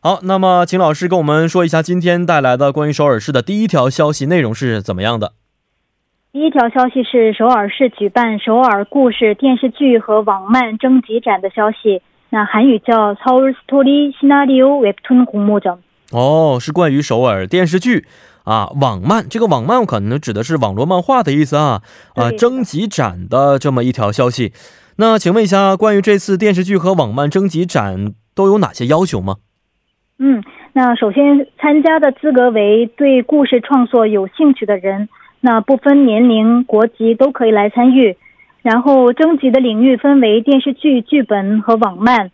好，那么请老师跟我们说一下今天带来的关于首尔市的第一条消息内容是怎么样的？第一条消息是首尔市举办首尔故事电视剧和网漫征集展的消息。那韩语叫서울스토리시나리오웹툰공모 전。 哦，是关于首尔电视剧啊，网漫。这个网漫可能指的是网络漫画的意思啊啊，征集展的这么一条消息。那请问一下，关于这次电视剧和网漫征集展都有哪些要求吗？ 嗯，那首先参加的资格为对故事创作有兴趣的人。那不分年龄、国籍都可以来参与，然后征集的领域分为电视剧剧本和网漫。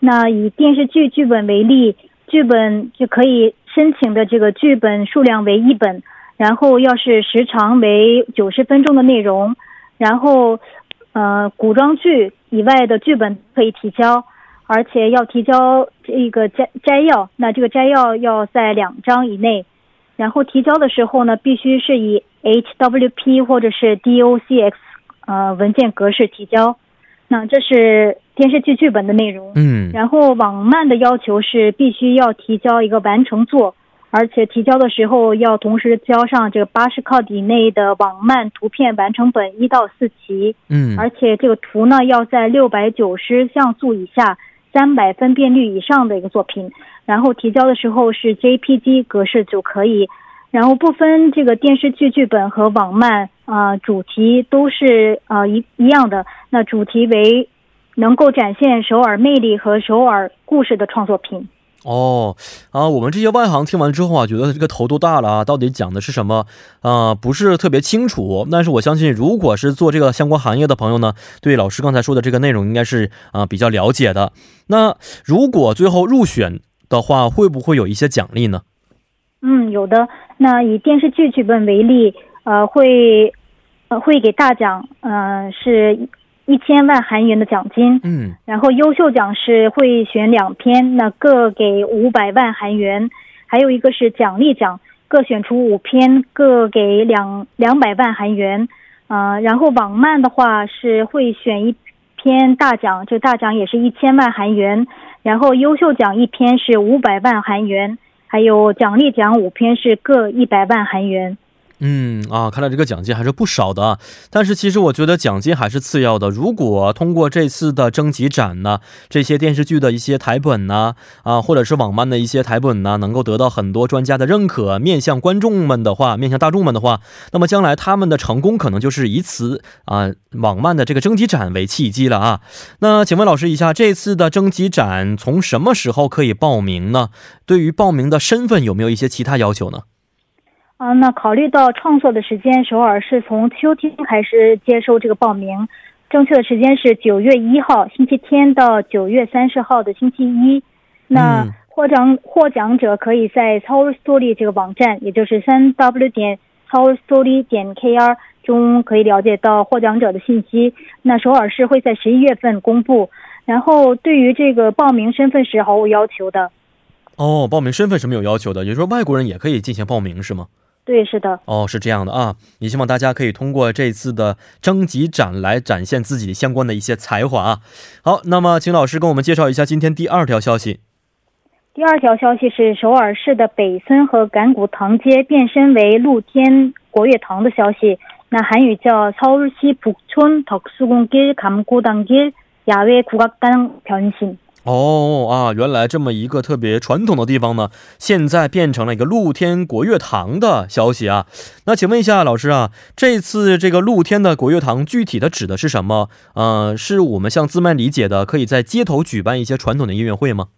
那以电视剧剧本为例，剧本就可以申请的这个剧本数量为一本，然后要是时长为九十分钟的内容，然后呃古装剧以外的剧本可以提交，而且要提交这个摘摘要，那这个摘要要在两章以内。然后提交的时候呢，必须是以 HWP 或者是 DOCX 呃文件格式提交。那这是电视剧剧本的内容。嗯。然后网漫的要求是必须要提交一个完成作，而且提交的时候要同时交上这个八十克以内的网漫图片完成本一到四期。嗯。而且这个图呢要在六百九十像素以下。三百分辨率以上的一个作品，然后提交的时候是 JPG 格式就可以，然后不分这个电视剧剧本和网漫啊，主题都是啊一一样的。那主题为能够展现首尔魅力和首尔故事的创作品。哦，啊，我们这些外行听完之后啊，觉得这个头都大了啊，到底讲的是什么啊？不是特别清楚。但是我相信，如果是做这个相关行业的朋友呢，对老师刚才说的这个内容应该是啊比较了解的。那如果最后入选的话，会不会有一些奖励呢？嗯，有的。那以电视剧剧本为例，呃，会呃会给大奖，嗯，是。一千万韩元的奖金，嗯，然后优秀奖是会选两篇，那各给五百万韩元，还有一个是奖励奖，各选出五篇，各给两两百万韩元，啊，然后网漫的话是会选一篇大奖，这大奖也是一千万韩元，然后优秀奖一篇是五百万韩元，还有奖励奖五篇是各一百万韩元。嗯啊，看来这个奖金还是不少的。但是其实我觉得奖金还是次要的。如果通过这次的征集展呢，这些电视剧的一些台本呢，啊，或者是网漫的一些台本呢，能够得到很多专家的认可，面向观众们的话，面向大众们的话，那么将来他们的成功可能就是以此啊网漫的这个征集展为契机了啊。那请问老师一下，这次的征集展从什么时候可以报名呢？对于报名的身份有没有一些其他要求呢？啊，那考虑到创作的时间，首尔是从秋天开始接收这个报名，正确的时间是九月一号星期天到九月三十号的星期一。那获奖获奖者可以在 Tower Story 这个网站，也就是三 w 点 Tower Story 点 kr 中可以了解到获奖者的信息。那首尔市会在十一月份公布。然后对于这个报名身份是毫无要求的。哦，报名身份是没有要求的，也就是说外国人也可以进行报名，是吗？对，是的。哦，是这样的啊，也希望大家可以通过这次的征集展来展现自己相关的一些才华啊。好，那么请老师跟我们介绍一下今天第二条消息。第二条消息是首尔市的北村和感古堂街变身为露天国乐堂的消息。那韩语叫서울시북촌덕수궁길감고단길야외국악단변신 哦啊，原来这么一个特别传统的地方呢，现在变成了一个露天国乐堂的消息啊。那请问一下老师啊，这次这个露天的国乐堂具体的指的是什么？呃，是我们像字面理解的，可以在街头举办一些传统的音乐会吗？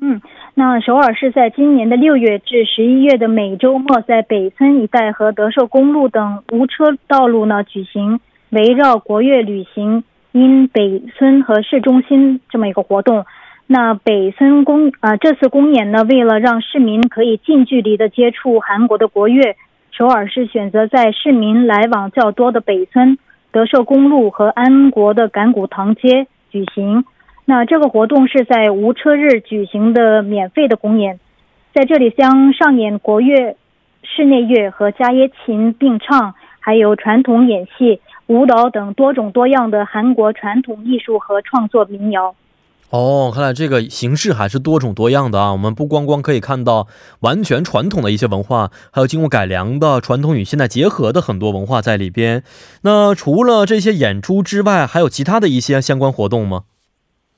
嗯，那首尔是在今年的六月至十一月的每周末，在北村一带和德寿公路等无车道路呢举行围绕国乐旅行。因北村和市中心这么一个活动，那北村公啊，这次公演呢，为了让市民可以近距离的接触韩国的国乐，首尔市选择在市民来往较多的北村、德寿公路和安国的感古堂街举行。那这个活动是在无车日举行的免费的公演，在这里将上演国乐、室内乐和加耶琴并唱，还有传统演戏、舞蹈等多种多样的韩国传统艺术和创作民谣。哦，看来这个形式还是多种多样的啊！我们不光光可以看到完全传统的一些文化，还有经过改良的传统与现代结合的很多文化在里边。那除了这些演出之外，还有其他的一些相关活动吗？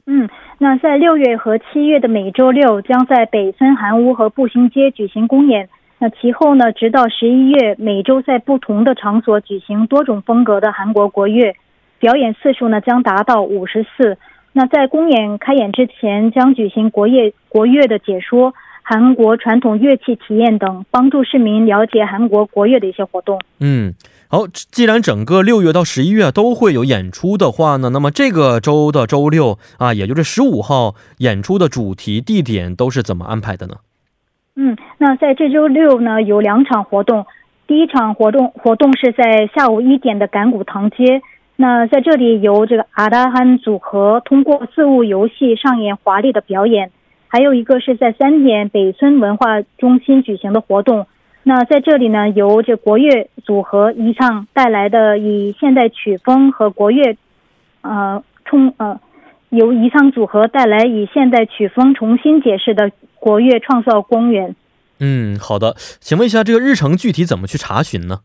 嗯，那在六月和七月的每周六，将在北村韩屋和步行街举行公演。那其后呢，直到十一月，每周在不同的场所举行多种风格的韩国国乐表演，次数呢将达到五十次。那在公演开演之前，将举行国乐国乐的解说、韩国传统乐器体验等，帮助市民了解韩国国乐的一些活动。嗯，好，既然整个六月到十一月都会有演出的话呢，那么这个周的周六啊，也就是十五号演出的主题地点都是怎么安排的呢？嗯，那在这周六呢，有两场活动，第一场活动活动是在下午一点的感古堂街。那在这里，由这个阿达汉组合通过自物游戏上演华丽的表演。还有一个是在三点北村文化中心举行的活动。那在这里呢，由这国乐组合一唱带来的以现代曲风和国乐，呃，冲呃，由宜昌组合带来以现代曲风重新解释的国乐创造公园。嗯，好的，请问一下，这个日程具体怎么去查询呢？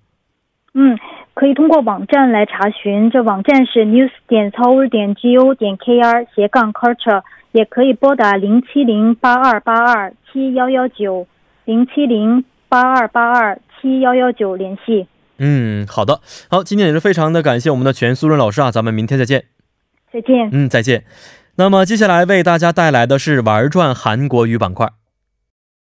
嗯。可以通过网站来查询，这网站是 news 点 tower 点 go 点 kr 斜杠 culture，也可以拨打零七零八二八二七幺幺九零七零八二八二七幺幺九联系。嗯，好的，好，今天也是非常的感谢我们的全苏润老师啊，咱们明天再见。再见。嗯，再见。那么接下来为大家带来的是玩转韩国语板块。